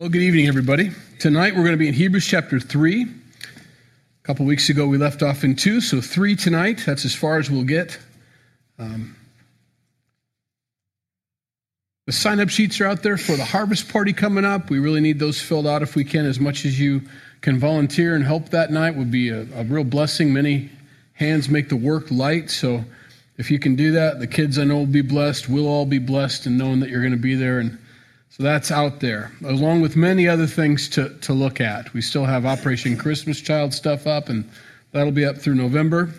Well, good evening, everybody. Tonight we're going to be in Hebrews chapter 3. A couple weeks ago we left off in 2, so 3 tonight. That's as far as we'll get. Um, the sign up sheets are out there for the harvest party coming up. We really need those filled out if we can. As much as you can volunteer and help that night would be a, a real blessing. Many hands make the work light, so if you can do that, the kids I know will be blessed. We'll all be blessed in knowing that you're going to be there and so that's out there, along with many other things to, to look at. We still have Operation Christmas Child stuff up, and that'll be up through November.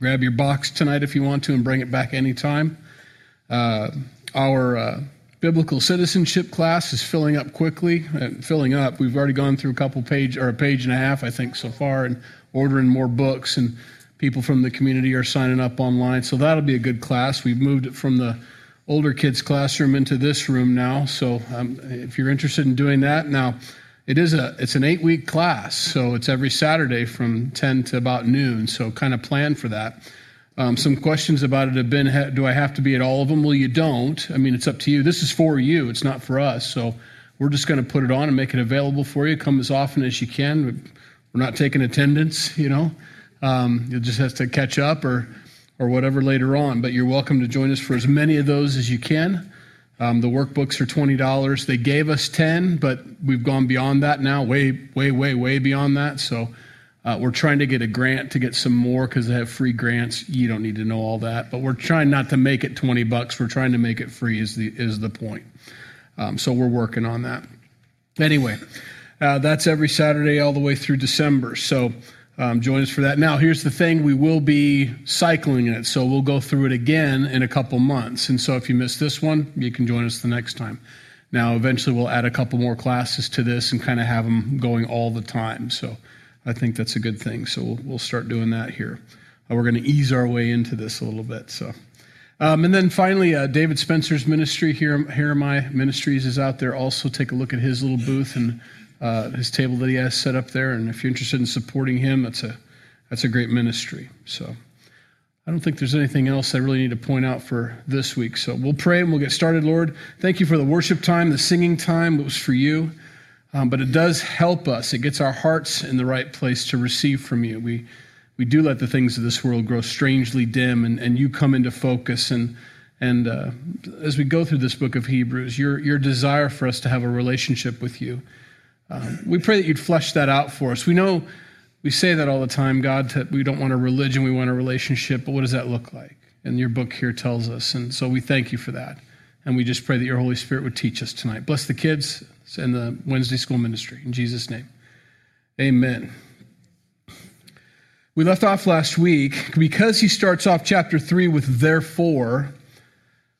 Grab your box tonight if you want to and bring it back anytime. Uh, our uh, biblical citizenship class is filling up quickly and filling up. We've already gone through a couple page or a page and a half, I think, so far, and ordering more books. And people from the community are signing up online. So that'll be a good class. We've moved it from the older kids classroom into this room now. So um, if you're interested in doing that, now it is a it's an eight week class, so it's every Saturday from 10 to about noon. So kind of plan for that. Um, some questions about it have been: Do I have to be at all of them? Well, you don't. I mean, it's up to you. This is for you. It's not for us. So we're just going to put it on and make it available for you. Come as often as you can. We're not taking attendance. You know, um, you'll just have to catch up or or whatever later on. But you're welcome to join us for as many of those as you can. Um, the workbooks are $20. They gave us 10, but we've gone beyond that now, way, way, way, way beyond that. So uh, we're trying to get a grant to get some more because they have free grants. You don't need to know all that, but we're trying not to make it 20 bucks. We're trying to make it free is the, is the point. Um, so we're working on that. Anyway, uh, that's every Saturday all the way through December. So um, join us for that. Now, here's the thing we will be cycling it, so we'll go through it again in a couple months. And so if you miss this one, you can join us the next time. Now, eventually, we'll add a couple more classes to this and kind of have them going all the time. So I think that's a good thing. So we'll, we'll start doing that here. Uh, we're going to ease our way into this a little bit. So. Um, and then finally, uh, David Spencer's ministry here, here my ministries is out there. Also, take a look at his little booth and uh, his table that he has set up there. And if you're interested in supporting him, that's a that's a great ministry. So I don't think there's anything else I really need to point out for this week. So we'll pray and we'll get started. Lord, thank you for the worship time, the singing time. It was for you. Um, but it does help us. It gets our hearts in the right place to receive from you. We we do let the things of this world grow strangely dim, and, and you come into focus. And and uh, as we go through this book of Hebrews, your your desire for us to have a relationship with you Um, we pray that you'd flesh that out for us. We know we say that all the time, God, that we don't want a religion, we want a relationship, but what does that look like? And your book here tells us. And so we thank you for that. And we just pray that your Holy Spirit would teach us tonight. Bless the kids and the Wednesday school ministry. In Jesus' name, amen. We left off last week because he starts off chapter 3 with therefore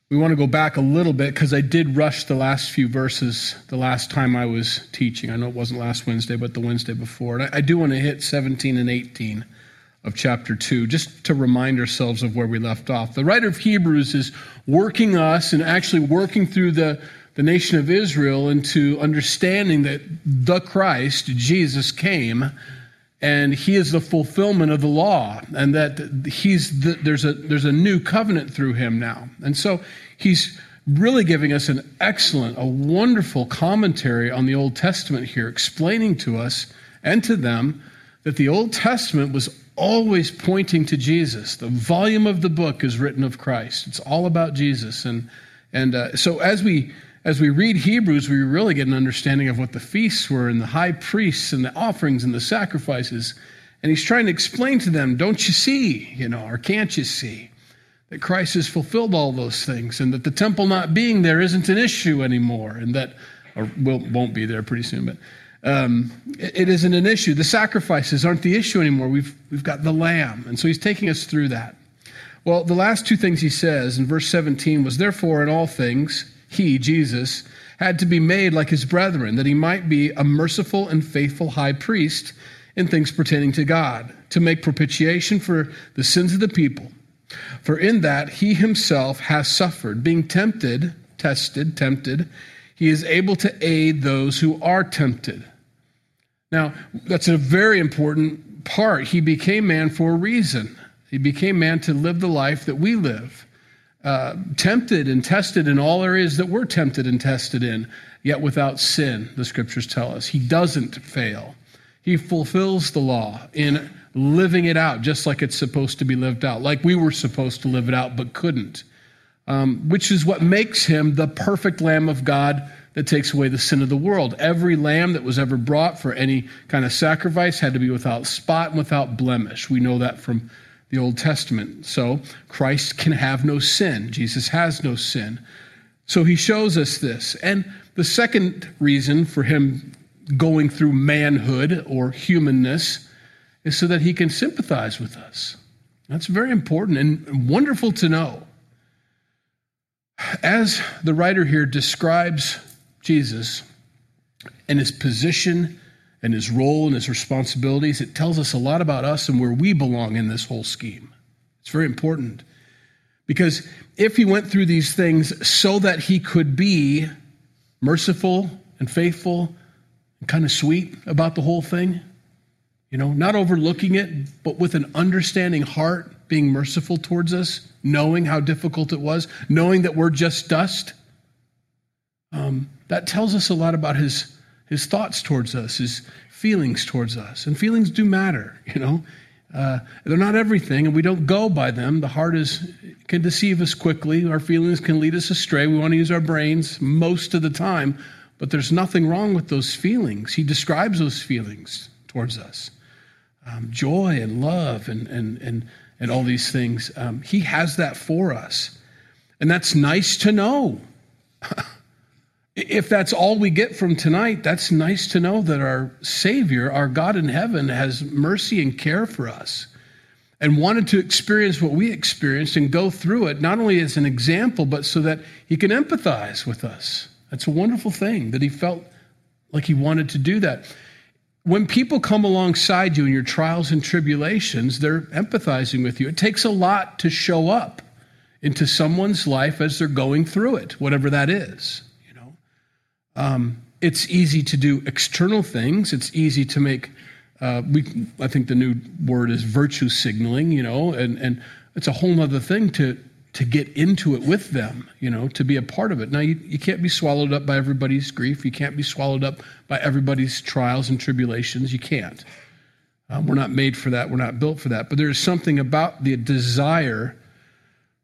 we want to go back a little bit because I did rush the last few verses the last time I was teaching. I know it wasn't last Wednesday, but the Wednesday before. And I, I do want to hit 17 and 18 of chapter 2, just to remind ourselves of where we left off. The writer of Hebrews is working us and actually working through the, the nation of Israel into understanding that the Christ, Jesus, came and he is the fulfillment of the law and that he's the, there's a there's a new covenant through him now. And so he's really giving us an excellent a wonderful commentary on the old testament here explaining to us and to them that the old testament was always pointing to jesus. The volume of the book is written of christ. It's all about jesus. And and uh, so as we as we read Hebrews, we really get an understanding of what the feasts were and the high priests and the offerings and the sacrifices. And he's trying to explain to them, don't you see, you know, or can't you see that Christ has fulfilled all those things and that the temple not being there isn't an issue anymore and that, or will, won't be there pretty soon, but um, it, it isn't an issue. The sacrifices aren't the issue anymore. We've, we've got the lamb. And so he's taking us through that. Well, the last two things he says in verse 17 was, therefore, in all things, he, Jesus, had to be made like his brethren, that he might be a merciful and faithful high priest in things pertaining to God, to make propitiation for the sins of the people. For in that he himself has suffered, being tempted, tested, tempted, he is able to aid those who are tempted. Now, that's a very important part. He became man for a reason. He became man to live the life that we live uh, tempted and tested in all areas that we're tempted and tested in, yet without sin, the scriptures tell us. He doesn't fail. He fulfills the law in living it out just like it's supposed to be lived out, like we were supposed to live it out but couldn't, um, which is what makes him the perfect Lamb of God that takes away the sin of the world. Every lamb that was ever brought for any kind of sacrifice had to be without spot and without blemish. We know that from the Old Testament. So Christ can have no sin. Jesus has no sin. So he shows us this. And the second reason for him going through manhood or humanness is so that he can sympathize with us. That's very important and wonderful to know. As the writer here describes Jesus and his position and his role and his responsibilities, it tells us a lot about us and where we belong in this whole scheme. It's very important. Because if he went through these things so that he could be merciful and faithful and kind of sweet about the whole thing, you know, not overlooking it, but with an understanding heart, being merciful towards us, knowing how difficult it was, knowing that we're just dust, um, that tells us a lot about his his thoughts towards us, his feelings towards us. And feelings do matter, you know. Uh, they're not everything, and we don't go by them. The heart is can deceive us quickly. Our feelings can lead us astray. We want to use our brains most of the time, but there's nothing wrong with those feelings. He describes those feelings towards us, um, joy and love, and and and and all these things. Um, he has that for us, and that's nice to know. If that's all we get from tonight, that's nice to know that our Savior, our God in heaven, has mercy and care for us and wanted to experience what we experienced and go through it, not only as an example, but so that He can empathize with us. That's a wonderful thing that He felt like He wanted to do that. When people come alongside you in your trials and tribulations, they're empathizing with you. It takes a lot to show up into someone's life as they're going through it, whatever that is. Um, it's easy to do external things. It's easy to make. Uh, we, I think the new word is virtue signaling. You know, and and it's a whole other thing to to get into it with them. You know, to be a part of it. Now you, you can't be swallowed up by everybody's grief. You can't be swallowed up by everybody's trials and tribulations. You can't. Um, we're not made for that. We're not built for that. But there's something about the desire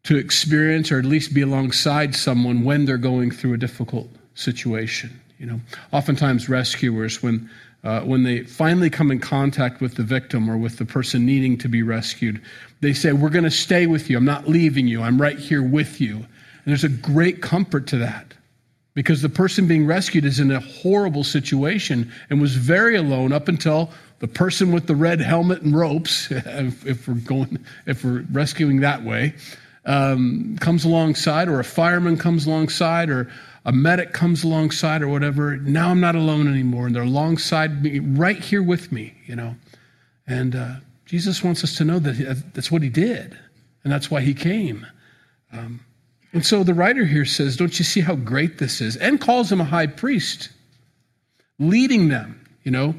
to experience or at least be alongside someone when they're going through a difficult situation. You know, oftentimes rescuers, when uh, when they finally come in contact with the victim or with the person needing to be rescued, they say, "We're going to stay with you. I'm not leaving you. I'm right here with you." And there's a great comfort to that because the person being rescued is in a horrible situation and was very alone up until the person with the red helmet and ropes, if, if we're going, if we're rescuing that way, um, comes alongside, or a fireman comes alongside, or a medic comes alongside or whatever, now I'm not alone anymore. And they're alongside me, right here with me, you know. And uh, Jesus wants us to know that that's what he did, and that's why he came. Um, and so the writer here says, Don't you see how great this is? And calls him a high priest, leading them, you know.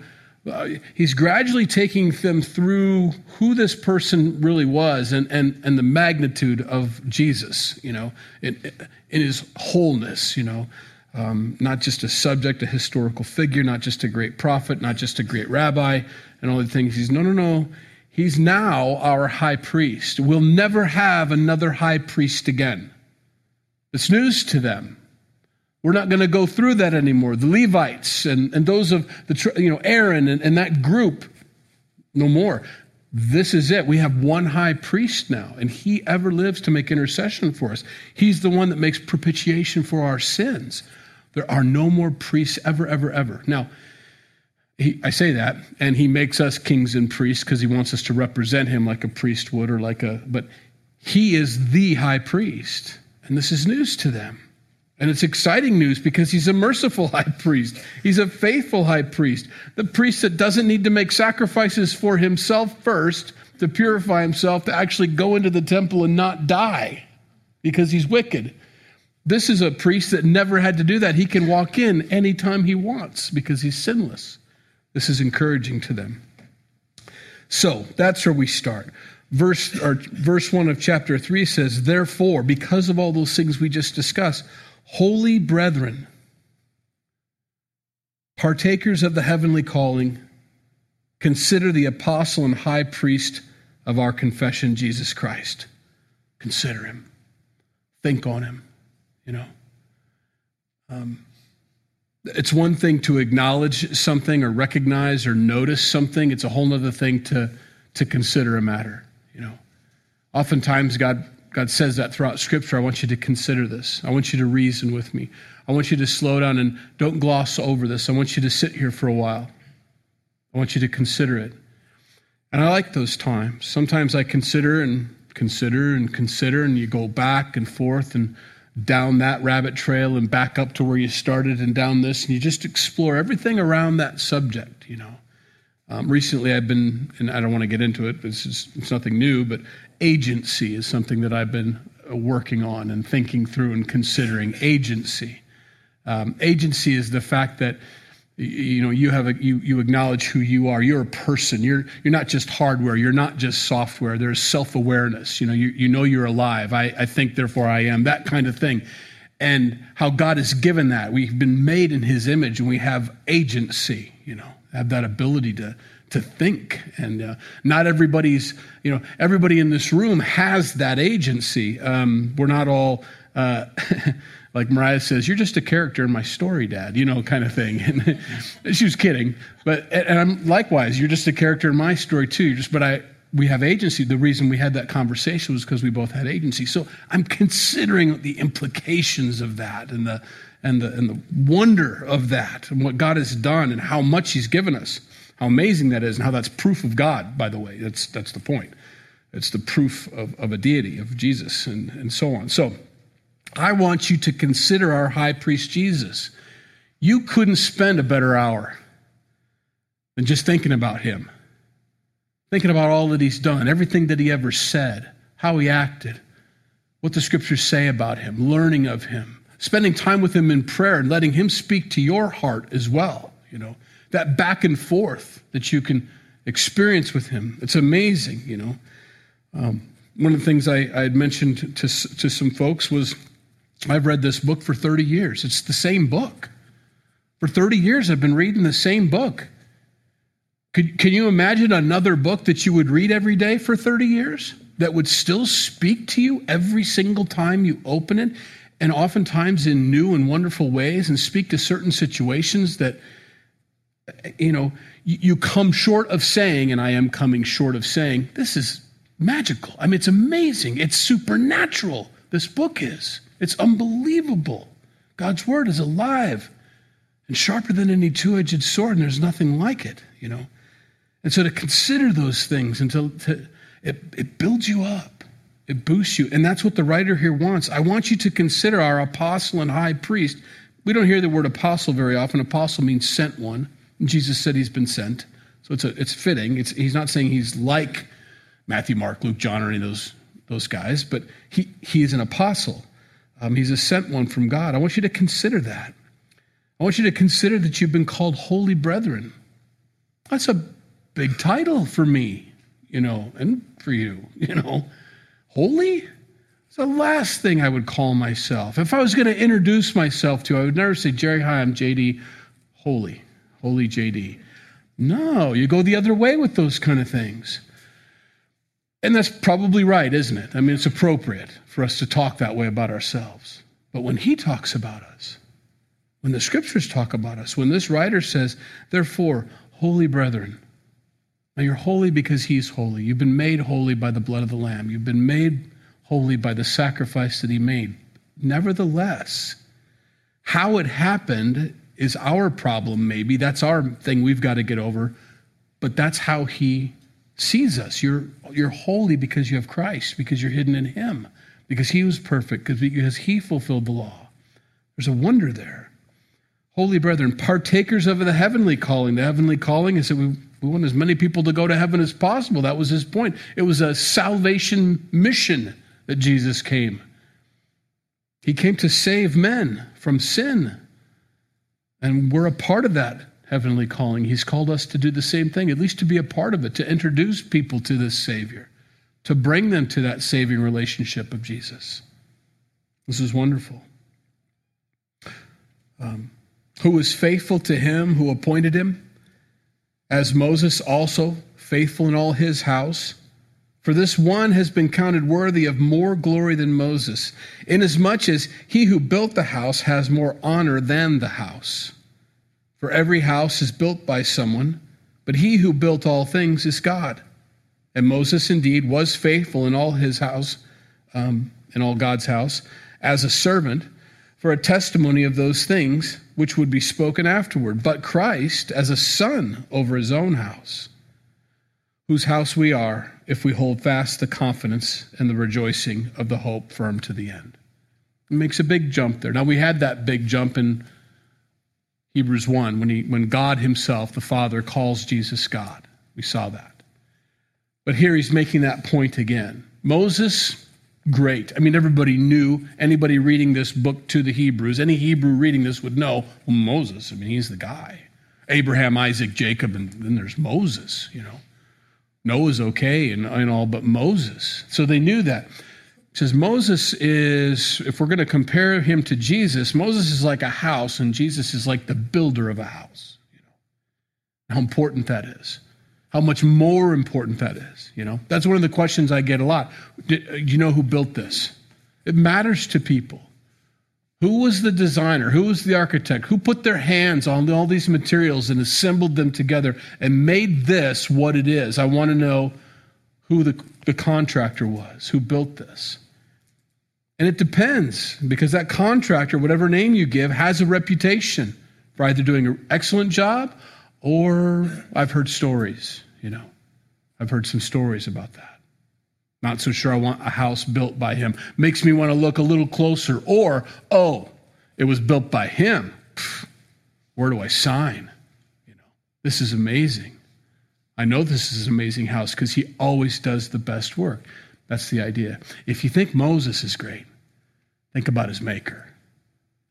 Uh, he's gradually taking them through who this person really was and, and, and the magnitude of Jesus, you know, in, in his wholeness, you know, um, not just a subject, a historical figure, not just a great prophet, not just a great rabbi, and all the things. He's no, no, no. He's now our high priest. We'll never have another high priest again. It's news to them. We're not going to go through that anymore. The Levites and, and those of the, you know, Aaron and, and that group, no more. This is it. We have one high priest now, and he ever lives to make intercession for us. He's the one that makes propitiation for our sins. There are no more priests ever, ever, ever. Now, he, I say that, and he makes us kings and priests because he wants us to represent him like a priest would or like a, but he is the high priest. And this is news to them. And it's exciting news because he's a merciful high priest. He's a faithful high priest. The priest that doesn't need to make sacrifices for himself first to purify himself, to actually go into the temple and not die because he's wicked. This is a priest that never had to do that. He can walk in anytime he wants because he's sinless. This is encouraging to them. So that's where we start. verse or verse 1 of chapter 3 says, Therefore, because of all those things we just discussed, holy brethren, partakers of the heavenly calling, consider the apostle and high priest of our confession, Jesus Christ. Consider him. Think on him, you know. Um, it's one thing to acknowledge something or recognize or notice something. It's a whole other thing to, to consider a matter, you know. Oftentimes God, God says that throughout scripture. I want you to consider this. I want you to reason with me. I want you to slow down and don't gloss over this. I want you to sit here for a while. I want you to consider it. And I like those times. Sometimes I consider and consider and consider, and you go back and forth and down that rabbit trail and back up to where you started and down this, and you just explore everything around that subject, you know. Um, recently, I've been, and I don't want to get into it, it's, just, it's nothing new, but agency is something that I've been uh, working on and thinking through and considering. Agency. Um, agency is the fact that you know you have a you, you acknowledge who you are. You're a person. You're you're not just hardware. You're not just software. There's self-awareness. You know you, you know you're alive. I, I think therefore i am that kind of thing. And how god has given that. We've been made in his image and we have agency you know have that ability to to think and uh, not everybody's you know everybody in this room has that agency um, we're not all uh, like Mariah says, "You're just a character in my story, Dad," you know, kind of thing. And she was kidding, but and I'm likewise, you're just a character in my story too. You're just, but I we have agency. The reason we had that conversation was because we both had agency. So I'm considering the implications of that and the and the and the wonder of that and what God has done and how much He's given us, how amazing that is, and how that's proof of God. By the way, that's that's the point. It's the proof of, of a deity of Jesus and and so on. So. I want you to consider our high priest Jesus. You couldn't spend a better hour than just thinking about him, thinking about all that he's done, everything that he ever said, how he acted, what the scriptures say about him, learning of him, spending time with him in prayer and letting him speak to your heart as well. You know, that back and forth that you can experience with him. It's amazing, you know. Um, one of the things I, I had mentioned to, to some folks was I've read this book for 30 years. It's the same book. For 30 years, I've been reading the same book. Could, can you imagine another book that you would read every day for 30 years that would still speak to you every single time you open it, and oftentimes in new and wonderful ways, and speak to certain situations that, you know, you, come short of saying, and I am coming short of saying, this is magical. I mean, it's amazing. It's supernatural. This book is. It's unbelievable. God's word is alive and sharper than any two edged sword, and there's nothing like it, you know. And so to consider those things until to, it, it builds you up, it boosts you. And that's what the writer here wants. I want you to consider our apostle and high priest. We don't hear the word apostle very often. Apostle means sent one. Jesus said he's been sent. So it's, a, it's fitting. It's, he's not saying he's like Matthew, Mark, Luke, John, or any of those, those guys, but he, he is an apostle. Um, he's a sent one from God. I want you to consider that. I want you to consider that you've been called holy brethren. That's a big title for me, you know, and for you, you know. Holy? It's the last thing I would call myself. If I was going to introduce myself to, I would never say, Jerry, hi, I'm JD, holy, holy JD. No, you go the other way with those kind of things. And that's probably right, isn't it? I mean, it's appropriate for us to talk that way about ourselves. But when he talks about us, when the scriptures talk about us, when this writer says, therefore, holy brethren, now you're holy because he's holy. You've been made holy by the blood of the Lamb. You've been made holy by the sacrifice that he made. Nevertheless, how it happened is our problem, maybe. That's our thing we've got to get over. But that's how he sees us. You're, you're holy because you have Christ, because you're hidden in him because he was perfect, because he fulfilled the law. There's a wonder there. Holy brethren, partakers of the heavenly calling. The heavenly calling is that we, we want as many people to go to heaven as possible. That was his point. It was a salvation mission that Jesus came. He came to save men from sin. And we're a part of that heavenly calling. He's called us to do the same thing, at least to be a part of it, to introduce people to this Savior to bring them to that saving relationship of Jesus. This is wonderful. Um, who was faithful to him who appointed him, as Moses also faithful in all his house. For this one has been counted worthy of more glory than Moses, inasmuch as he who built the house has more honor than the house. For every house is built by someone, but he who built all things is God. And Moses indeed was faithful in all his house, um, in all God's house, as a servant for a testimony of those things which would be spoken afterward, but Christ as a son over his own house whose house we are if we hold fast the confidence and the rejoicing of the hope firm to the end. It makes a big jump there. Now, we had that big jump in Hebrews 1 when, he, when God Himself, the Father, calls Jesus God. We saw that. But here he's making that point again. Moses, great. I mean, everybody knew, anybody reading this book to the Hebrews, any Hebrew reading this would know well, Moses. I mean, he's the guy. Abraham, Isaac, Jacob, and then there's Moses, you know. Noah's okay and, and all, but Moses. So they knew that. Says Moses is, if we're going to compare him to Jesus, Moses is like a house and Jesus is like the builder of a house. You know, how important that is. How much more important that is. You know, that's one of the questions I get a lot. Do uh, you know who built this? It matters to people. Who was the designer? Who was the architect? Who put their hands on all these materials and assembled them together and made this what it is? I want to know who the, the contractor was, who built this. And it depends because that contractor, whatever name you give, has a reputation for either doing an excellent job or I've heard stories, you know. I've heard some stories about that. Not so sure I want a house built by him. Makes me want to look a little closer. Or, oh, it was built by him. where do I sign? You know, this is amazing. I know this is an amazing house because he always does the best work. That's the idea. If you think Moses is great, think about his maker.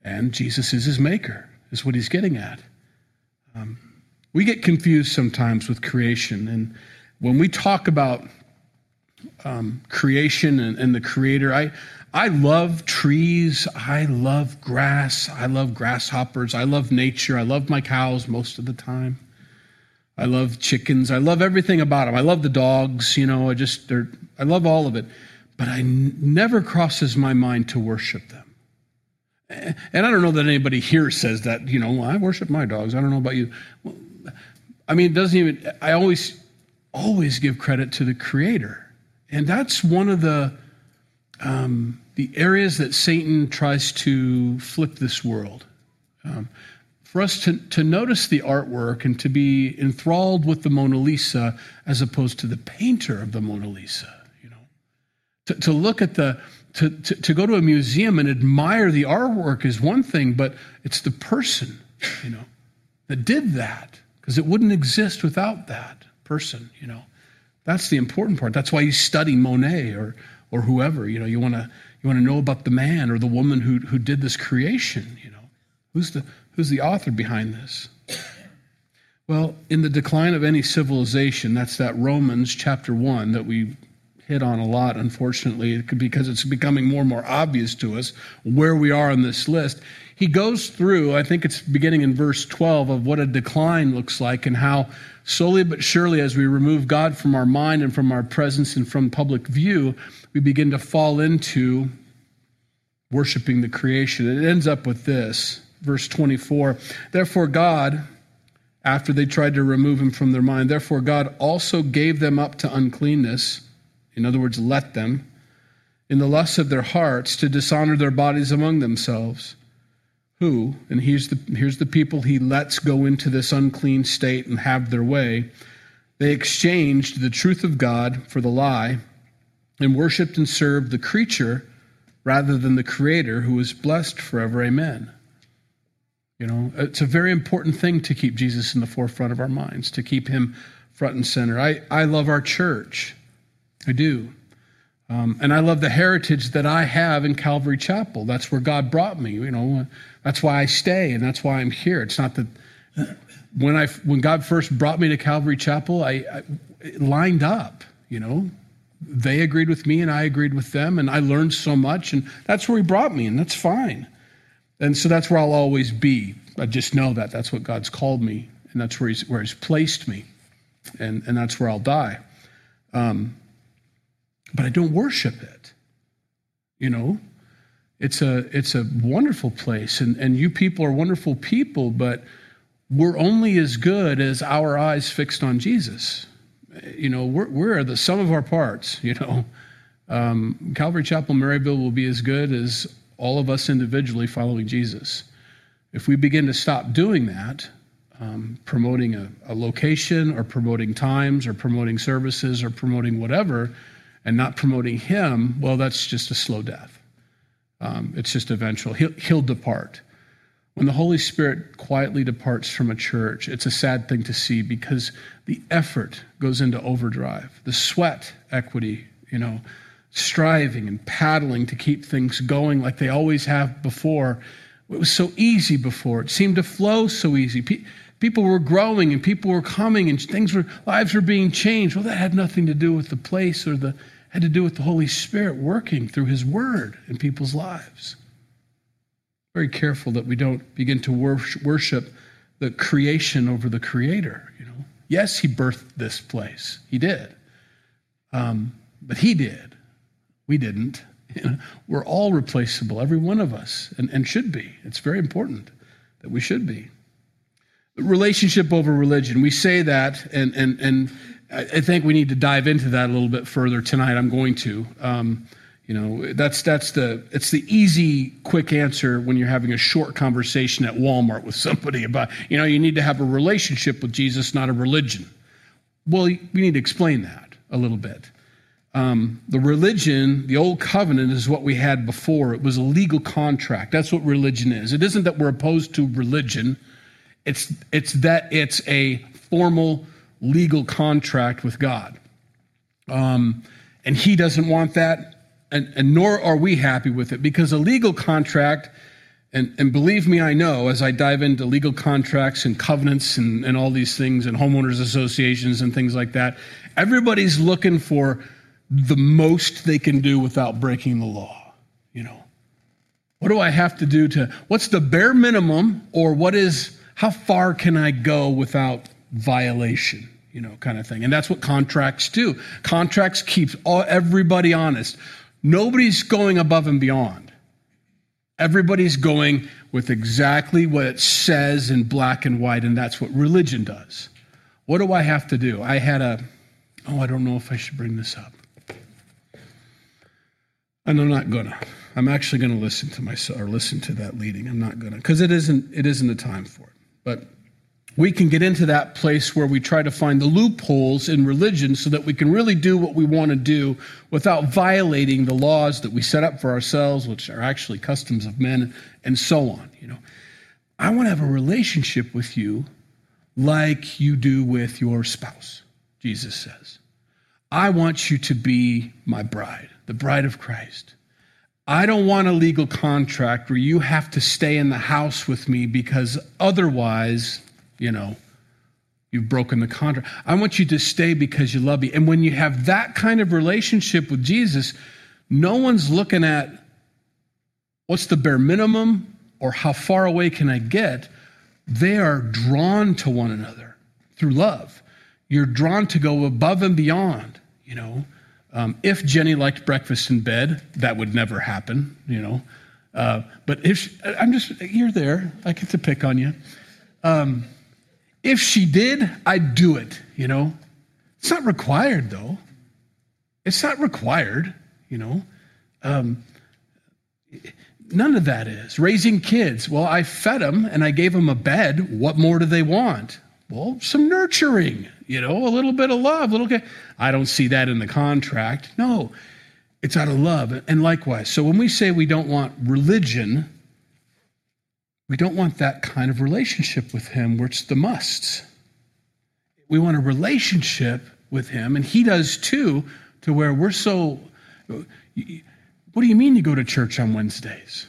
And Jesus is his maker, is what he's getting at. Um, we get confused sometimes with creation. And when we talk about um, creation and, and the creator. I, I love trees. I love grass. I love grasshoppers. I love nature. I love my cows most of the time. I love chickens. I love everything about them. I love the dogs. You know, I just, I love all of it. But I n- never crosses my mind to worship them. And I don't know that anybody here says that, you know, I worship my dogs. I don't know about you. Well, I mean, it doesn't even, I always, always give credit to the creator. And that's one of the, um, the areas that Satan tries to flip this world. Um, for us to, to notice the artwork and to be enthralled with the Mona Lisa as opposed to the painter of the Mona Lisa, to, to look at the, to, to, to go to a museum and admire the artwork is one thing, but it's the person, you know, that did that because it wouldn't exist without that person, you know. That's the important part. That's why you study Monet or, or whoever. You know, you want to you want to know about the man or the woman who, who did this creation. You know, who's the who's the author behind this? Well, in the decline of any civilization, that's that Romans chapter one that we hit on a lot, unfortunately, because it's becoming more and more obvious to us where we are on this list. He goes through, I think it's beginning in verse 12, of what a decline looks like and how slowly but surely, as we remove God from our mind and from our presence and from public view, we begin to fall into worshiping the creation. It ends up with this, verse 24. Therefore, God, after they tried to remove him from their mind, therefore, God also gave them up to uncleanness. In other words, let them, in the lusts of their hearts, to dishonor their bodies among themselves who, and here's the, here's the people he lets go into this unclean state and have their way, they exchanged the truth of God for the lie and worshiped and served the creature rather than the creator who is blessed forever. Amen. You know, it's a very important thing to keep Jesus in the forefront of our minds, to keep him front and center. I, I love our church. I do. Um, and I love the heritage that I have in Calvary Chapel. That's where God brought me. You know, that's why I stay, and that's why I'm here. It's not that when I when God first brought me to Calvary Chapel, I, I lined up. You know, they agreed with me and I agreed with them, and I learned so much, and that's where He brought me, and that's fine. And so that's where I'll always be. I just know that that's what God's called me, and that's where He's, where he's placed me, and, and that's where I'll die. Um, but I don't worship it. You know, it's a it's a wonderful place, and, and you people are wonderful people, but we're only as good as our eyes fixed on Jesus you know, we're, we're the sum of our parts, you know. Um, Calvary Chapel Maryville will be as good as all of us individually following Jesus. If we begin to stop doing that, um, promoting a, a, location or promoting times or promoting services or promoting whatever, and not promoting Him, well, that's just a slow death. Um, it's just eventual. He'll, he'll depart. When the Holy Spirit quietly departs from a church, it's a sad thing to see because the effort goes into overdrive, the sweat equity, you know, striving and paddling to keep things going like they always have before. It was so easy before. It seemed to flow so easy. people were growing and people were coming and things were lives were being changed. Well, that had nothing to do with the place or the had to do with the Holy Spirit working through his word in people's lives very careful that we don't begin to worship the creation over the creator. You know, yes, he birthed this place. He did, um, but he did. We didn't. You know, we're all replaceable, every one of us, and, and should be. It's very important that we should be. Relationship over religion. We say that, and and and I think we need to dive into that a little bit further tonight. I'm going to. Um, you know, that's that's the it's the easy, quick answer when you're having a short conversation at Walmart with somebody about, you know, you need to have a relationship with Jesus, not a religion. Well, we need to explain that a little bit. Um, the religion, the old covenant, is what we had before. It was a legal contract. That's what religion is. It isn't that we're opposed to religion. It's it's that it's a formal legal contract with God. Um, and he doesn't want that and, and nor are we happy with it because a legal contract, and, and believe me, I know as I dive into legal contracts and covenants and, and all these things and homeowners associations and things like that, everybody's looking for the most they can do without breaking the law. You know, what do I have to do to, what's the bare minimum or what is, how far can I go without violation? You know, kind of thing. And that's what contracts do. Contracts keep all, everybody honest. Nobody's going above and beyond. Everybody's going with exactly what it says in black and white, and that's what religion does. What do I have to do? I had a, oh, I don't know if I should bring this up. And I'm not gonna. I'm actually gonna listen to myself or listen to that leading. I'm not gonna, because it isn't it isn't the time for it. But we can get into that place where we try to find the loopholes in religion so that we can really do what we want to do without violating the laws that we set up for ourselves, which are actually customs of men, and so on. You know, I want to have a relationship with you like you do with your spouse, Jesus says. I want you to be my bride, the bride of Christ. I don't want a legal contract where you have to stay in the house with me because otherwise you know, you've broken the contract. I want you to stay because you love me. And when you have that kind of relationship with Jesus, no one's looking at what's the bare minimum or how far away can I get. They are drawn to one another through love. You're drawn to go above and beyond, you know. Um, if Jenny liked breakfast in bed, that would never happen, you know. Uh, but if she, I'm just, you're there, I get to pick on you. Um, if she did, I'd do it, you know. It's not required, though. It's not required, you know. Um, none of that is. Raising kids, well, I fed them and I gave them a bed. What more do they want? Well, some nurturing, you know, a little bit of love. Little, I don't see that in the contract. No, it's out of love. And likewise, so when we say we don't want religion, we don't want that kind of relationship with Him where it's the musts. We want a relationship with Him, and He does too, to where we're so. What do you mean you go to church on Wednesdays?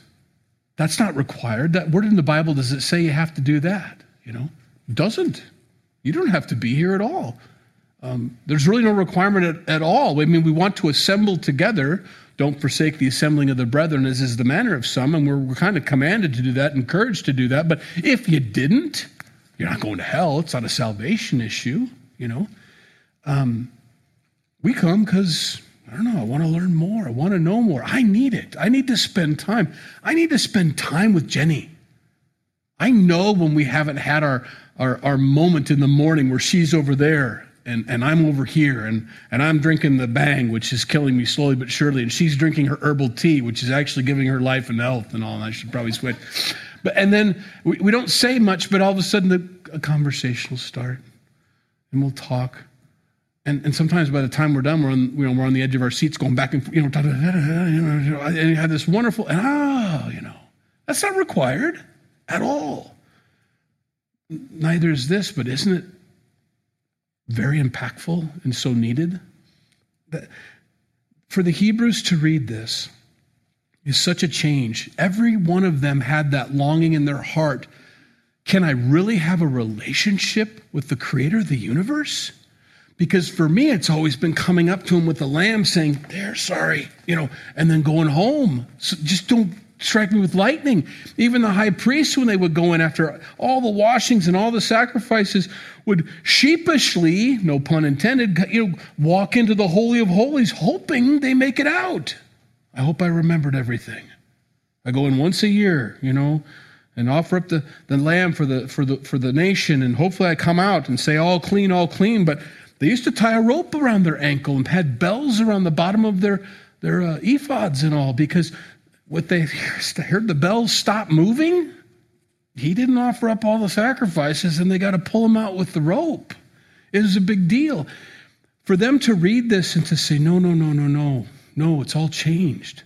That's not required. That word in the Bible does it say you have to do that? You know, doesn't. You don't have to be here at all. Um, there's really no requirement at, at, all. I mean, we want to assemble together. Don't forsake the assembling of the brethren, as is the manner of some, and we're, we're kind of commanded to do that, encouraged to do that. But if you didn't, you're not going to hell. It's not a salvation issue, you know. Um, we come because I don't know. I want to learn more. I want to know more. I need it. I need to spend time. I need to spend time with Jenny. I know when we haven't had our, our, our moment in the morning where she's over there and, and I'm over here and, and I'm drinking the bang, which is killing me slowly but surely, and she's drinking her herbal tea, which is actually giving her life and health and all. And I should probably switch. But and then we, we don't say much, but all of a sudden the, a conversation will start, and we'll talk. And, and sometimes by the time we're done, we're on, you know, we're on the edge of our seats going back and, you know, and you have this wonderful, and oh, you know, that's not required at all. Neither is this, but isn't it very impactful and so needed? That for the Hebrews to read this is such a change. Every one of them had that longing in their heart. Can I really have a relationship with the creator of the universe? Because for me, it's always been coming up to him with the lamb saying, There, sorry, you know, and then going home. So just don't strike me with lightning. Even the high priests, when they would go in after all the washings and all the sacrifices, would sheepishly, no pun intended, you know, walk into the Holy of Holies hoping they make it out. I hope I remembered everything. I go in once a year, you know, and offer up the, the lamb for the, for, the, for the nation, and hopefully I come out and say, all clean, all clean. But they used to tie a rope around their ankle and had bells around the bottom of their, their uh, ephods and all because what they heard the bells stop moving. He didn't offer up all the sacrifices, and they got to pull him out with the rope. It was a big deal. For them to read this and to say, no, no, no, no, no, no, it's all changed.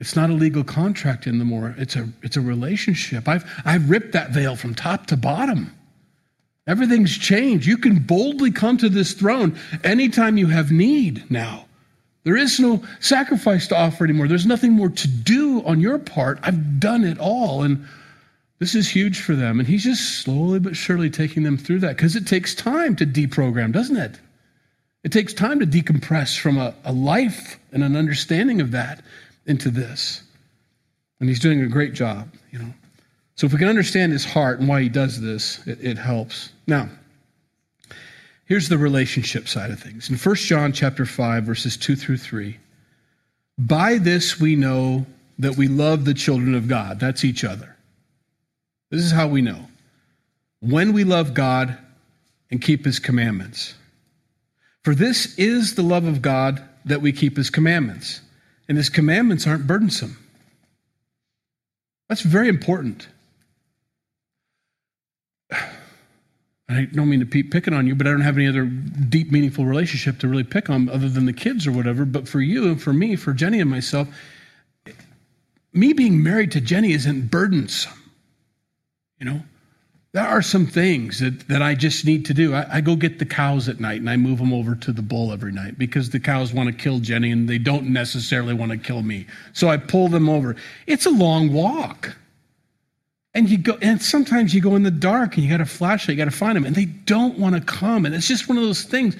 It's not a legal contract anymore. It's a, it's a relationship. I've, I've ripped that veil from top to bottom. Everything's changed. You can boldly come to this throne anytime you have need now. There is no sacrifice to offer anymore. There's nothing more to do on your part. I've done it all. And this is huge for them. And he's just slowly but surely taking them through that because it takes time to deprogram, doesn't it? It takes time to decompress from a, a life and an understanding of that into this. And he's doing a great job, you know. So if we can understand his heart and why he does this, it, it helps. Now, Here's the relationship side of things. In 1 John chapter 5 verses 2 through 3, by this we know that we love the children of God. That's each other. This is how we know. When we love God and keep his commandments. For this is the love of God that we keep his commandments. And his commandments aren't burdensome. That's very important. I don't mean to keep picking on you, but I don't have any other deep, meaningful relationship to really pick on other than the kids or whatever. But for you and for me, for Jenny and myself, me being married to Jenny isn't burdensome. You know, there are some things that, that I just need to do. I, I, go get the cows at night and I move them over to the bull every night because the cows want to kill Jenny and they don't necessarily want to kill me. So I pull them over. It's a long walk. And you go, and sometimes you go in the dark and you got a flashlight, you got to find them, and they don't want to come. And it's just one of those things.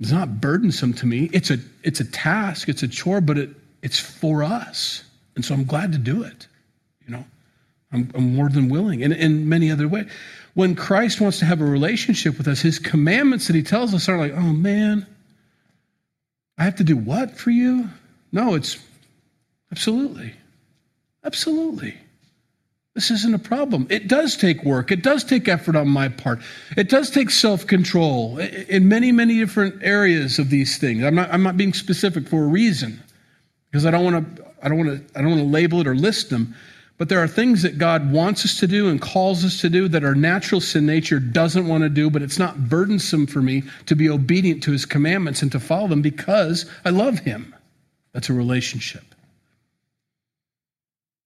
It's not burdensome to me. It's a it's a task, it's a chore, but it it's for us. And so I'm glad to do it. You know, I'm, I'm more than willing. And in many other ways. When Christ wants to have a relationship with us, his commandments that he tells us are like, oh man, I have to do what for you? No, it's absolutely. Absolutely. This isn't a problem. It does take work. It does take effort on my part. It does take self control in many, many different areas of these things. I'm not, I'm not being specific for a reason because I don't want to. I don't want to. I don't want to label it or list them. But there are things that God wants us to do and calls us to do that our natural sin nature doesn't want to do, but it's not burdensome for me to be obedient to his commandments and to follow them because I love him. That's a relationship.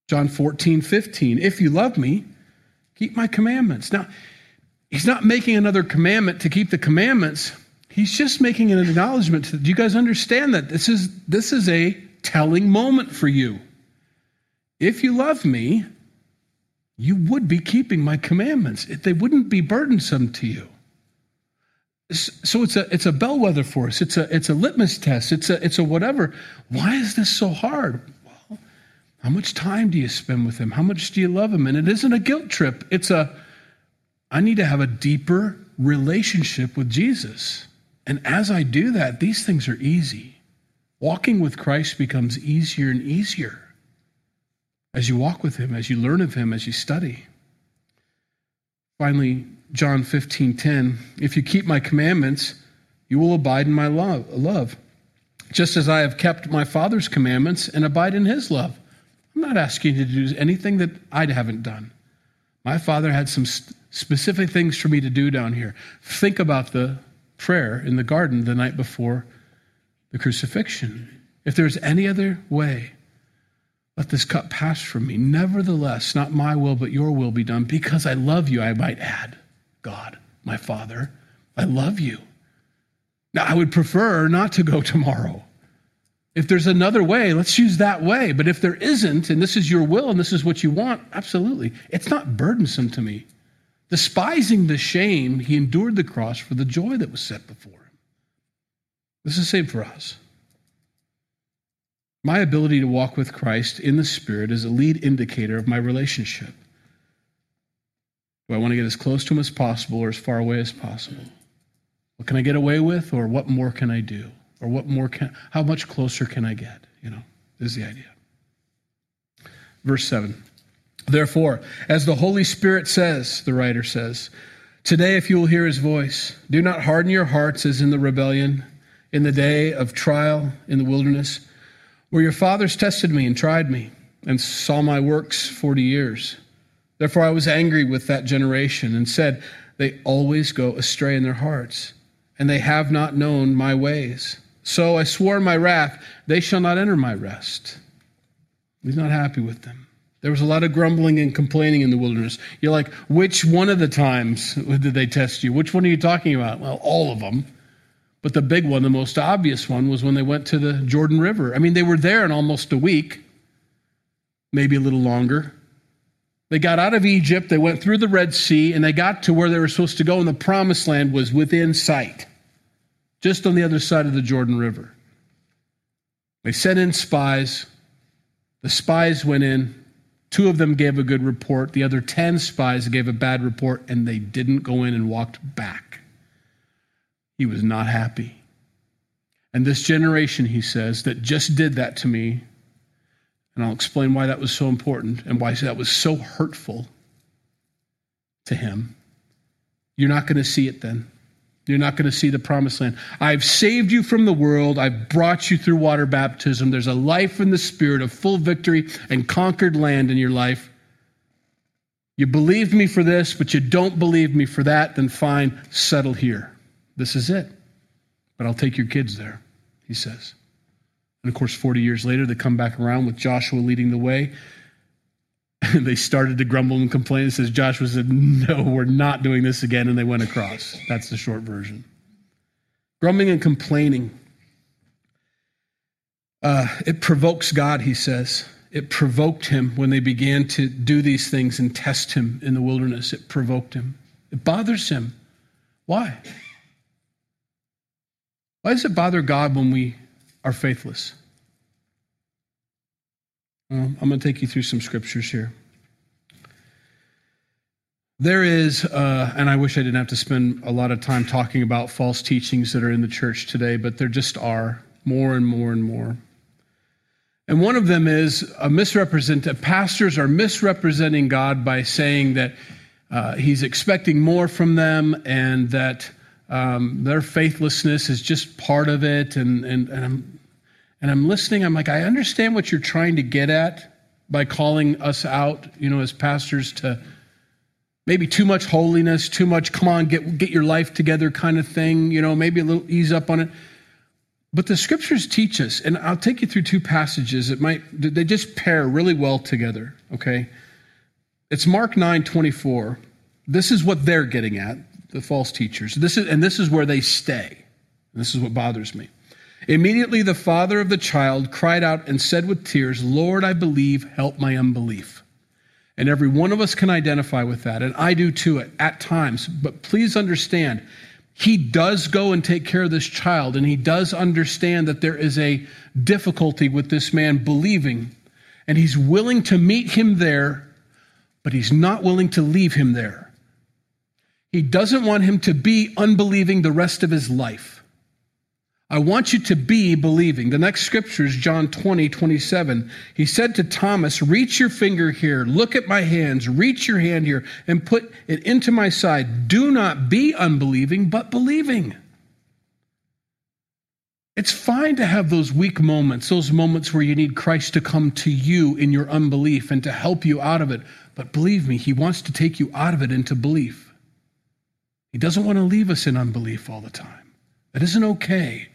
John 14, 15. If you love me, keep my commandments. Now, he's not making another commandment to keep the commandments. He's just making an acknowledgement. Do you guys understand that? This is, this is a telling moment for you. If you love me, you would be keeping my commandments. They wouldn't be burdensome to you. So it's a it's a bellwether for us. It's a it's a litmus test. It's a it's a whatever. Why is this so hard? How much time do you spend with him? How much do you love him? And it isn't a guilt trip. It's a I need to have a deeper relationship with Jesus. And as I do that, these things are easy. Walking with Christ becomes easier and easier as you walk with him, as you learn of him, as you study. Finally, John 15 10, if you keep my commandments, you will abide in my love, love, just as I have kept my Father's commandments and abide in his love. I'm not asking you to do anything that I haven't done. My Father had some specific things for me to do down here. Think about the prayer in the garden the night before the crucifixion. If there's any other way, let this cup pass from me. Nevertheless, not my will, but your will be done. Because I love you, I might add. God, my Father, I love you. Now, I would prefer not to go tomorrow. If there's another way, let's use that way. But if there isn't, and this is your will and this is what you want, absolutely. It's not burdensome to me. Despising the shame, he endured the cross for the joy that was set before him. This is the same for us. My ability to walk with Christ in the Spirit is a lead indicator of my relationship. Do I want to get as close to him as possible or as far away as possible? What can I get away with, or what more can I do? Or what more can, how much closer can I get? You know, is the idea. Verse 7. Therefore, as the Holy Spirit says, the writer says, Today, if you will hear his voice, do not harden your hearts as in the rebellion, in the day of trial in the wilderness, where your fathers tested me and tried me, and saw my works forty years. Therefore, I was angry with that generation and said, They always go astray in their hearts, and they have not known my ways. So I swore in my wrath, They shall not enter my rest. He's not happy with them. There was a lot of grumbling and complaining in the wilderness. You're like, which one of the times did they test you? Which one are you talking about? Well, all of them. But the big one, the most obvious one, was when they went to the Jordan River. I mean, they were there in almost a week, maybe a little longer. They got out of Egypt, they went through the Red Sea, and they got to where they were supposed to go, and the promised land was within sight, just on the other side of the Jordan River. They sent in spies. The spies went in. Two of them gave a good report. The other 10 spies gave a bad report, and they didn't go in and walked back. He was not happy. And this generation, he says, that just did that to me and I'll explain why that was so important and why that was so hurtful to him. You're not going to see it then. You're not going to see the promised land. I've saved you from the world. I've brought you through water baptism. There's a life in the spirit of full victory and conquered land in your life. You believed me for this, but you don't believe me for that, then fine, settle here. This is it. But I'll take your kids there, he says. And of course, 40 years later, they come back around with Joshua leading the way. And they started to grumble and complain. Says Joshua said, No, we're not doing this again. And they went across. That's the short version. Grumbling and complaining. Uh, it provokes God, he says. It provoked him when they began to do these things and test him in the wilderness. It provoked him. It bothers him. Why? Why does it bother God when we are faithless? Well, I'm going to take you through some scriptures here. There is, uh, and I wish I didn't have to spend a lot of time talking about false teachings that are in the church today, but there just are more and more and more. And one of them is a misrepresent. Pastors are misrepresenting God by saying that uh, He's expecting more from them, and that um, their faithlessness is just part of it. And, and, and, I'm, and I'm listening. I'm like, I understand what you're trying to get at by calling us out, you know, as pastors to maybe too much holiness, too much, come on, get, get your life together kind of thing, you know, maybe a little ease up on it. But the scriptures teach us, and I'll take you through two passages that might, they just pair really well together, okay? It's Mark 9 24. This is what they're getting at the false teachers. This is, and this is where they stay. This is what bothers me. Immediately the father of the child cried out and said with tears, Lord, I believe, help my unbelief. And every one of us can identify with that, and I do too at, times. But please understand, he does go and take care of this child, and he does understand that there is a difficulty with this man believing, and he's willing to meet him there, but he's not willing to leave him there. He doesn't want him to be unbelieving the rest of his life. I want you to be believing. The next scripture is John 20, 27. He said to Thomas, Reach your finger here, look at my hands, reach your hand here, and put it into my side. Do not be unbelieving, but believing. It's fine to have those weak moments, those moments where you need Christ to come to you in your unbelief and to help you out of it. But believe me, He wants to take you out of it into belief. He doesn't want to leave us in unbelief all the time. That isn't okay.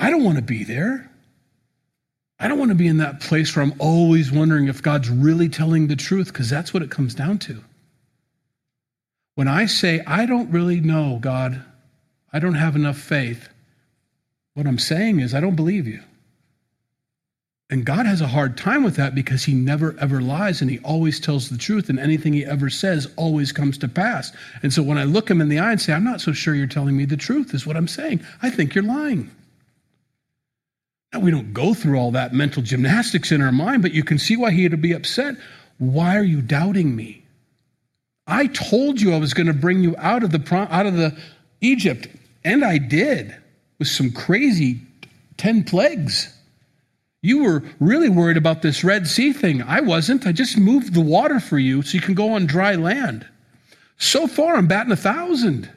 I don't want to be there. I don't want to be in that place where I'm always wondering if God's really telling the truth, because that's what it comes down to. When I say, I don't really know, God, I don't have enough faith, what I'm saying is, I don't believe you. And God has a hard time with that because he never ever lies and he always tells the truth and anything he ever says always comes to pass. And so when I look him in the eye and say, I'm not so sure you're telling me the truth, is what I'm saying. I think you're lying. We don't go through all that mental gymnastics in our mind, but you can see why he would be upset. Why are you doubting me? I told you I was going to bring you out of the out of the Egypt, and I did with some crazy 10 plagues. You were really worried about this Red Sea thing. I wasn't. I just moved the water for you so you can go on dry land. So far, I'm batting a thousand.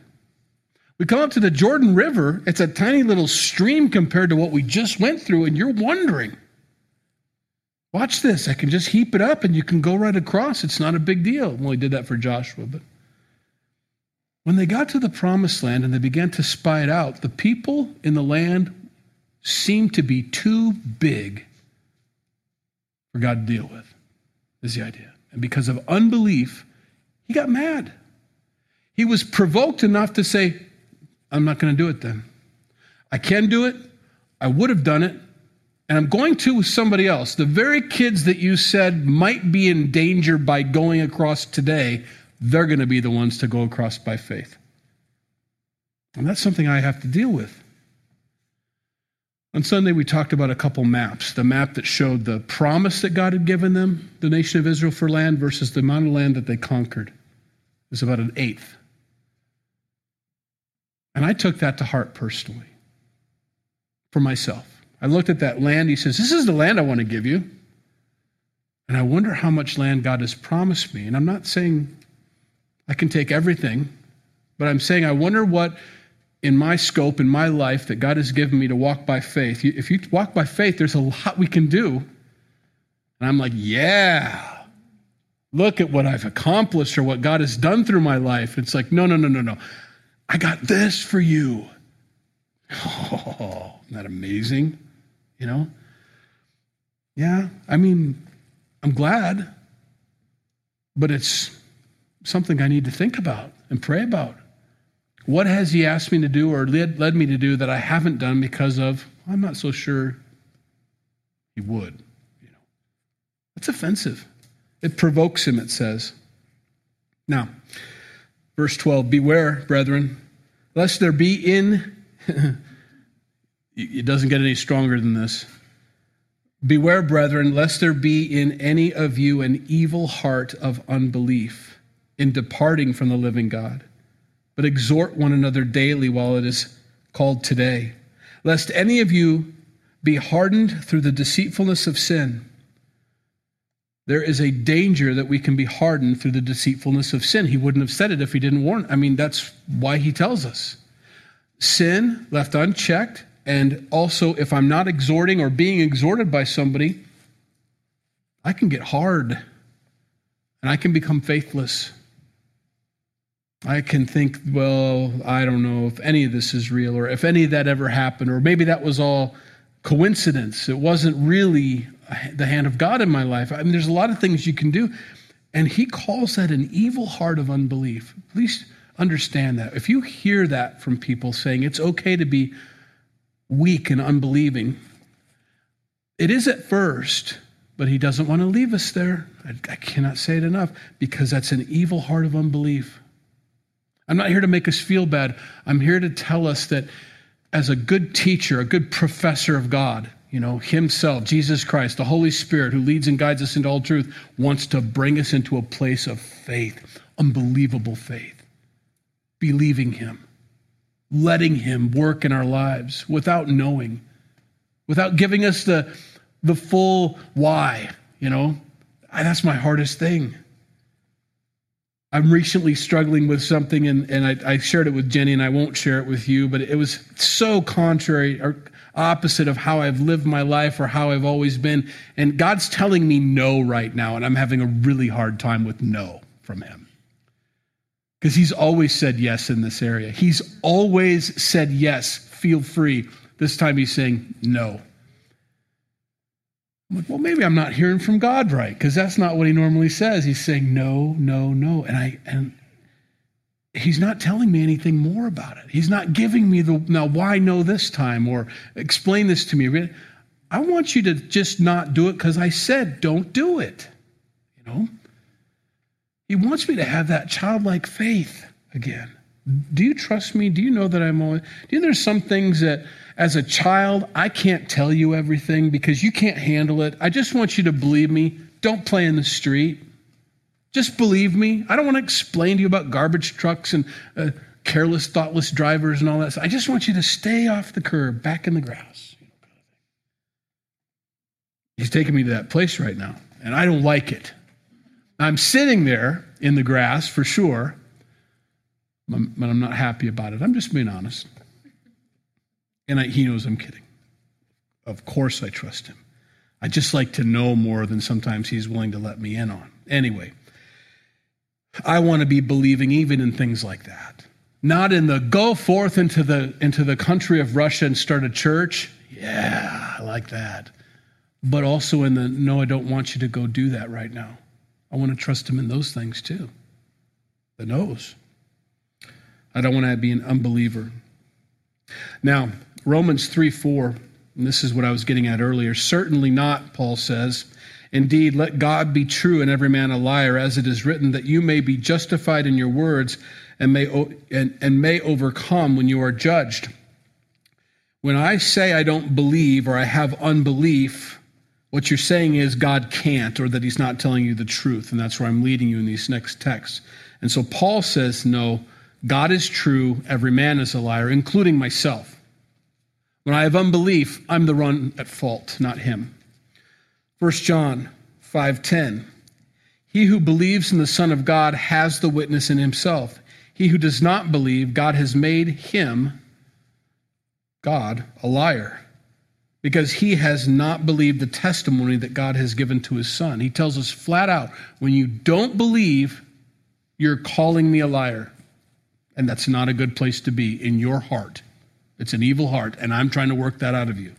We come up to the Jordan River. It's a tiny little stream compared to what we just went through, and you're wondering. Watch this. I can just heap it up and you can go right across. It's not a big deal. Well, he did that for Joshua, but when they got to the promised land and they began to spy it out, the people in the land seemed to be too big for God to deal with, is the idea. And because of unbelief, he got mad. He was provoked enough to say, I'm not going to do it then. I can do it. I would have done it. And I'm going to with somebody else. The very kids that you said might be in danger by going across today, they're going to be the ones to go across by faith. And that's something I have to deal with. On Sunday, we talked about a couple maps the map that showed the promise that God had given them, the nation of Israel, for land, versus the amount of land that they conquered. It was about an eighth. And I took that to heart personally for myself. I looked at that land. He says, This is the land I want to give you. And I wonder how much land God has promised me. And I'm not saying I can take everything, but I'm saying I wonder what in my scope, in my life, that God has given me to walk by faith. If you walk by faith, there's a lot we can do. And I'm like, yeah, look at what I've accomplished or what God has done through my life. It's like, no, no, no, no, no. I got this for you. Oh, isn't that amazing? You know? Yeah, I mean, I'm glad, but it's something I need to think about and pray about. What has he asked me to do or led, led me to do that I haven't done because of, I'm not so sure he would. You know, That's offensive. It provokes him, it says. Now, Verse 12 Beware, brethren, lest there be in, it doesn't get any stronger than this. Beware, brethren, lest there be in any of you an evil heart of unbelief in departing from the living God. But exhort one another daily while it is called today, lest any of you be hardened through the deceitfulness of sin. There is a danger that we can be hardened through the deceitfulness of sin. He wouldn't have said it if he didn't warn. I mean, that's why he tells us. Sin left unchecked, and also if I'm not exhorting or being exhorted by somebody, I can get hard and I can become faithless. I can think, well, I don't know if any of this is real or if any of that ever happened, or maybe that was all coincidence. It wasn't really the hand of God in my life. I mean, there's a lot of things you can do. And he calls that an evil heart of unbelief. Please understand that. If you hear that from people saying it's okay to be weak and unbelieving, it is at first, but he doesn't want to leave us there. I, I cannot say it enough because that's an evil heart of unbelief. I'm not here to make us feel bad. I'm here to tell us that as a good teacher, a good professor of God, you know, Himself, Jesus Christ, the Holy Spirit who leads and guides us into all truth, wants to bring us into a place of faith, unbelievable faith, believing Him, letting Him work in our lives without knowing, without giving us the, the full why, you know. That's my hardest thing. I'm recently struggling with something, and, and I, I, shared it with Jenny, and I won't share it with you, but it was so contrary or opposite of how I've lived my life or how I've always been. And God's telling me no right now, and I'm having a really hard time with no from Him. Because He's always said yes in this area. He's always said yes, feel free. This time He's saying no. I'm like, well, maybe I'm not hearing from God right because that's not what he normally says. He's saying no, no, no, and I and he's not telling me anything more about it. He's not giving me the now why no this time or explain this to me. I want you to just not do it because I said don't do it. You know, he wants me to have that childlike faith again. Do you trust me? Do you know that I'm always? Do you know there's some things that as a child, I can't tell you everything because you can't handle it. I just want you to believe me. Don't play in the street. Just believe me. I don't want to explain to you about garbage trucks and uh, careless, thoughtless drivers and all that. I just want you to stay off the curb, back in the grass. He's taking me to that place right now, and I don't like it. I'm sitting there in the grass for sure, but I'm not happy about it. I'm just being honest. And I, he knows I'm kidding. Of course, I trust him. I just like to know more than sometimes he's willing to let me in on. Anyway, I want to be believing even in things like that. Not in the go forth into the into the country of Russia and start a church. Yeah, I like that. But also in the no, I don't want you to go do that right now. I want to trust him in those things too. The no's. I don't want to be an unbeliever. Now, Romans 3 4, and this is what I was getting at earlier. Certainly not, Paul says. Indeed, let God be true and every man a liar, as it is written, that you may be justified in your words and may, and, and may overcome when you are judged. When I say I don't believe or I have unbelief, what you're saying is God can't or that he's not telling you the truth. And that's where I'm leading you in these next texts. And so Paul says, no, God is true, every man is a liar, including myself. When I have unbelief, I'm the one at fault, not him. 1 John 5:10 He who believes in the Son of God has the witness in himself. He who does not believe, God has made him God a liar because he has not believed the testimony that God has given to his son. He tells us flat out, when you don't believe, you're calling me a liar. And that's not a good place to be in your heart. It's an evil heart, and I'm trying to work that out of you.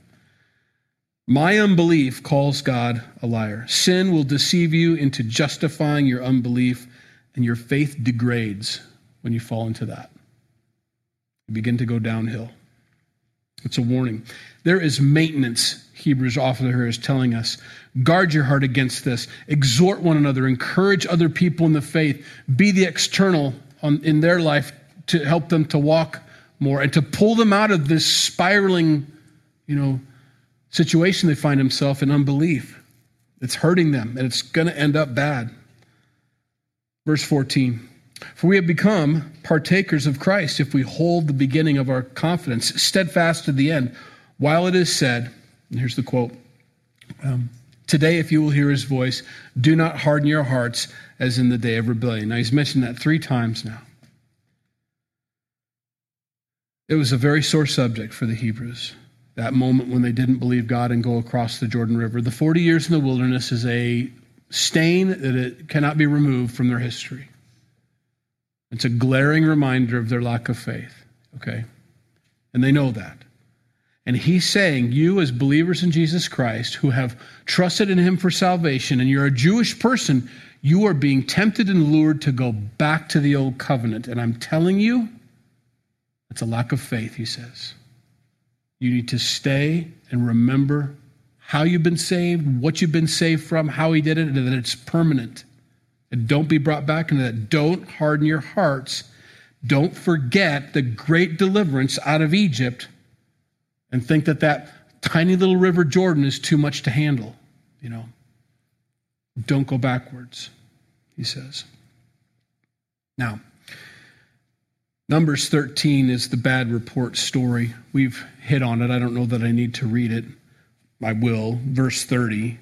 My unbelief calls God a liar. Sin will deceive you into justifying your unbelief, and your faith degrades when you fall into that. You begin to go downhill. It's a warning. There is maintenance, Hebrews author is telling us. Guard your heart against this. Exhort one another. Encourage other people in the faith. Be the external on, in their life to help them to walk more and to pull them out of this spiraling, you know, situation they find themselves in unbelief. It's hurting them and it's going to end up bad. Verse 14 For we have become partakers of Christ if we hold the beginning of our confidence steadfast to the end, while it is said, and here's the quote um, Today, if you will hear his voice, do not harden your hearts as in the day of rebellion. Now, he's mentioned that three times now. It was a very sore subject for the Hebrews, that moment when they didn't believe God and go across the Jordan River. The 40 years in the wilderness is a stain that it cannot be removed from their history. It's a glaring reminder of their lack of faith, okay? And they know that. And he's saying, you as believers in Jesus Christ who have trusted in him for salvation, and you're a Jewish person, you are being tempted and lured to go back to the old covenant. And I'm telling you, it's a lack of faith, he says. You need to stay and remember how you've been saved, what you've been saved from, how he did it, and that it's permanent. And don't be brought back into that. Don't harden your hearts Don't forget the great deliverance out of Egypt and think that that tiny little river Jordan is too much to handle, you know. Don't go backwards, he says. Now, Numbers 13 is the bad report story. We've hit on it. I don't know that I need to read it. I will. Verse 30.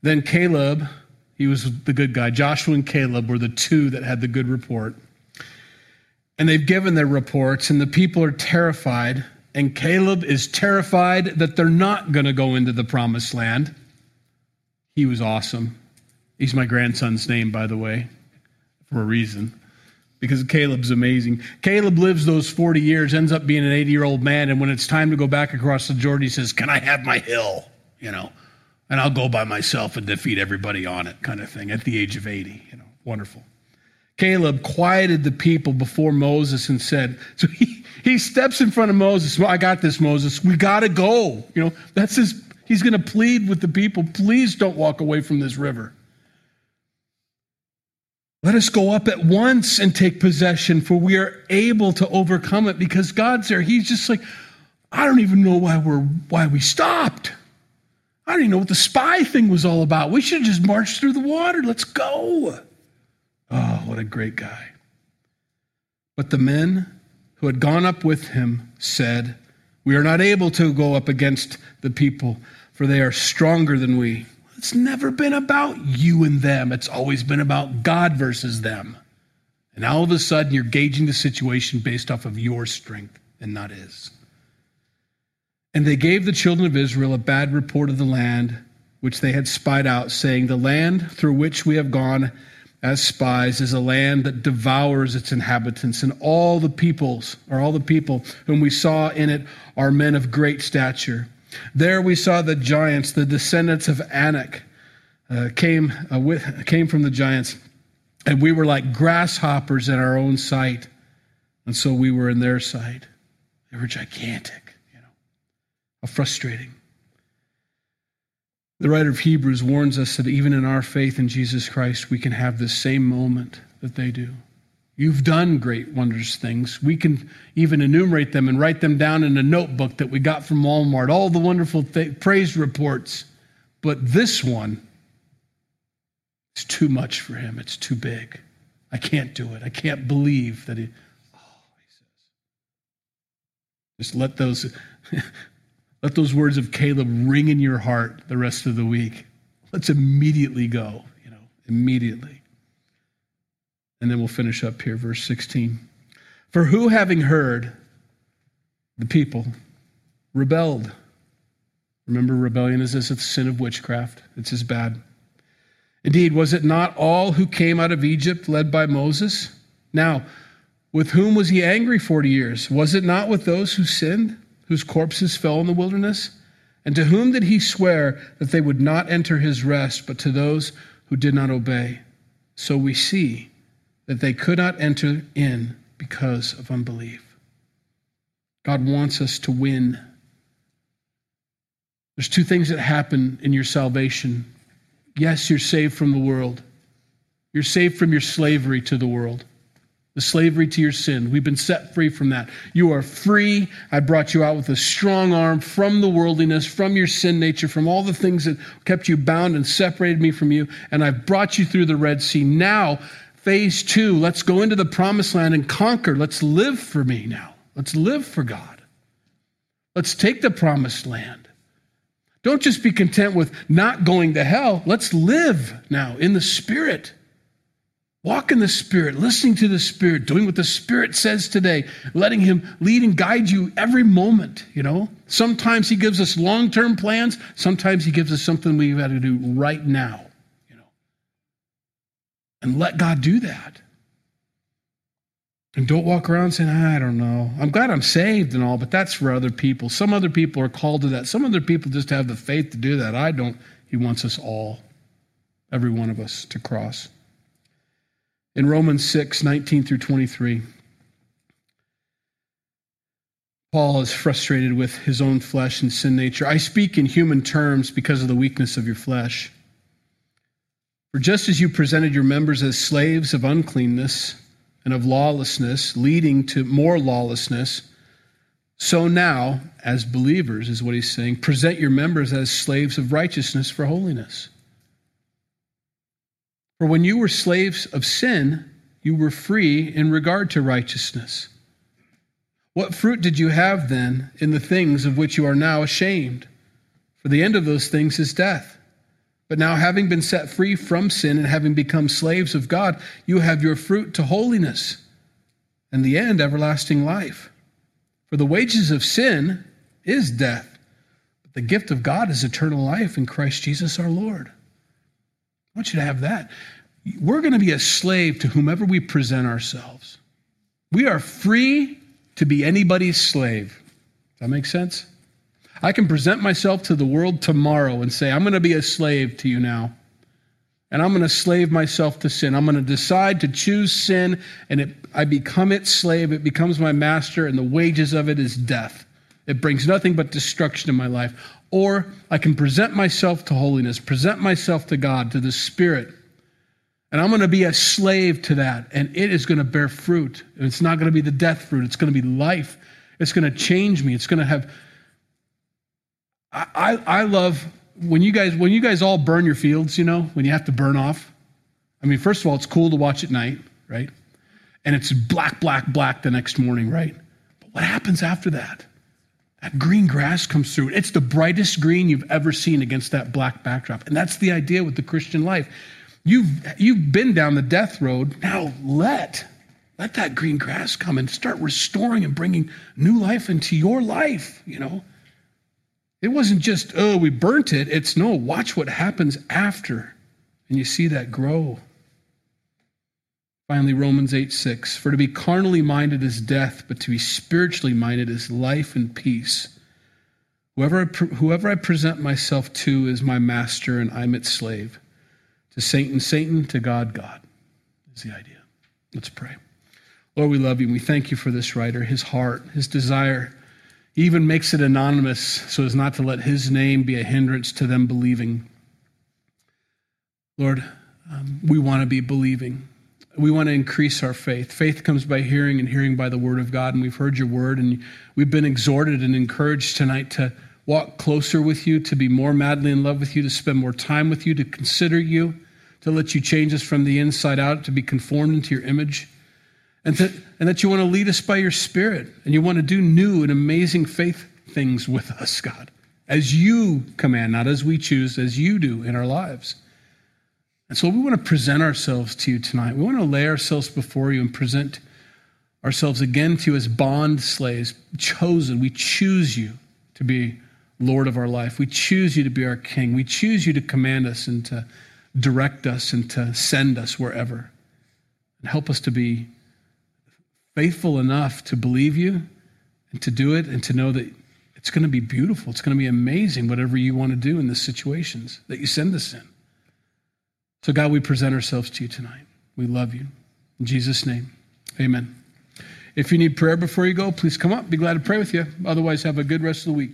Then Caleb, he was the good guy. Joshua and Caleb were the two that had the good report. And they've given their reports, and the people are terrified. And Caleb is terrified that they're not going to go into the promised land. He was awesome. He's my grandson's name, by the way, for a reason because Caleb's amazing. Caleb lives those 40 years, ends up being an 80 year old man, and when it's time to go back across the Jordan, he says, Can I have my hill? You know, and I'll go by myself and defeat everybody on it, kind of thing, at the age of 80. You know, wonderful. Caleb quieted the people before Moses and said, So he, he steps in front of Moses. Well, I got this, Moses. We got to go. You know, that's his, he's going to plead with the people. Please don't walk away from this river. Let us go up at once and take possession, for we are able to overcome it because God's there. He's just like, I don't even know why we're why we stopped. I don't even know what the spy thing was all about. We should have just marched through the water. Let's go. Oh, what a great guy. But the men who had gone up with him said, We are not able to go up against the people, for they are stronger than we. It's never been about you and them. It's always been about God versus them. And all of a sudden, you're gauging the situation based off of your strength and not his. And they gave the children of Israel a bad report of the land which they had spied out, saying, The land through which we have gone as spies is a land that devours its inhabitants, and all the peoples, or all the people whom we saw in it, are men of great stature. There we saw the giants, the descendants of Anak, uh, came, uh, with, came from the giants, and we were like grasshoppers in our own sight, and so we were in their sight. They were gigantic, you know, how frustrating. The writer of Hebrews warns us that even in our faith in Jesus Christ, we can have the same moment that they do. You've done great, wondrous things. We can even enumerate them and write them down in a notebook that we got from Walmart, all the wonderful th- praise reports. But this one is too much for him. It's too big. I can't do it. I can't believe that he. Oh, he says. Just let those, let those words of Caleb ring in your heart the rest of the week. Let's immediately go, you know, immediately. And then we'll finish up here, verse 16. For who, having heard, the people rebelled. Remember, rebellion is this it's sin of witchcraft, it's as bad. Indeed, was it not all who came out of Egypt led by Moses? Now, with whom was he angry 40 years? Was it not with those who sinned, whose corpses fell in the wilderness? And to whom did he swear that they would not enter his rest, but to those who did not obey? So we see that they could not enter in because of unbelief. God wants us to win. There's two things that happen in your salvation. Yes, you're saved from the world. You're saved from your slavery to the world, the slavery to your sin. We've been set free from that. You are free. I brought you out with a strong arm from the worldliness, from your sin nature, from all the things that kept you bound and separated me from you. And I've brought you through the Red Sea. Now phase two. Let's go into the promised land and conquer. Let's live for me now. Let's live for God. Let's take the promised land. Don't just be content with not going to hell. Let's live now in the Spirit. Walk in the Spirit, listening to the Spirit, doing what the Spirit says today, letting Him lead and guide you every moment, you know? Sometimes He gives us long term plans, sometimes He gives us something we've got to do right now and let God do that. And don't walk around saying, ah, I don't know. I'm glad I'm saved and all, but that's for other people. Some other people are called to that. Some other people just have the faith to do that. I don't. He wants us all, every one of us, to cross. In Romans 6 19 through 23, Paul is frustrated with his own flesh and sin nature. I speak in human terms because of the weakness of your flesh. For just as you presented your members as slaves of uncleanness and of lawlessness, leading to more lawlessness. So now, as believers, is what he's saying, present your members as slaves of righteousness for holiness. For when you were slaves of sin, you were free in regard to righteousness. What fruit did you have then in the things of which you are now ashamed? For the end of those things is death. But now, having been set free from sin and having become slaves of God, you have your fruit to holiness, and the end, everlasting life. For the wages of sin is death, but the gift of God is eternal life in Christ Jesus our Lord. I want you to have that. We're going to be a slave to whomever we present ourselves. We are free to be anybody's slave. Does that make sense? I can present myself to the world tomorrow and say, I'm going to be a slave to you now. And I'm going to slave myself to sin. I'm going to decide to choose sin, and it, I become its slave. It becomes my master, and the wages of it is death. It brings nothing but destruction in my life. Or I can present myself to holiness, present myself to God, to the Spirit. And I'm going to be a slave to that, and it is going to bear fruit. And it's not going to be the death fruit, it's going to be life. It's going to change me. It's going to have I, I love when you guys when you guys all burn your fields, you know, when you have to burn off. I mean, first of all, it's cool to watch at night, right? And it's black, black, black the next morning, right? But what happens after that? That green grass comes through. It's the brightest green you've ever seen against that black backdrop. And that's the idea with the Christian life. You've you've been down the death road. Now let let that green grass come and start restoring and bringing new life into your life, you know. It wasn't just, oh, we burnt it. It's no, watch what happens after. And you see that grow. Finally, Romans 8 6. For to be carnally minded is death, but to be spiritually minded is life and peace. Whoever I, whoever I present myself to is my master, and I'm its slave. To Satan, Satan, to God, God is the idea. Let's pray. Lord, we love you, and we thank you for this writer, his heart, his desire he even makes it anonymous so as not to let his name be a hindrance to them believing. Lord, um, we want to be believing. We want to increase our faith. Faith comes by hearing, and hearing by the word of God. And we've heard your word, and we've been exhorted and encouraged tonight to walk closer with you, to be more madly in love with you, to spend more time with you, to consider you, to let you change us from the inside out, to be conformed into your image and that, and that you want to lead us by your Spirit and you want to do new and amazing faith things with us, God, as you command, not as we choose, as you do in our lives. And so we want to present ourselves to you tonight. We want to lay ourselves before you and present ourselves again to you as bond slaves, chosen. We choose you to be Lord of our life. We choose you to be our King. We choose you to command us and to direct us and to send us wherever. And help us to be faithful enough to believe you and to do it and to know that it's going to be beautiful. It's going to be amazing, whatever you want to do in the situations that you send us in. So, God, we present ourselves to you tonight. We love you. In Jesus' name, amen. If you need prayer before you go, please come up. Be glad to pray with you. Otherwise, have a good rest of the week.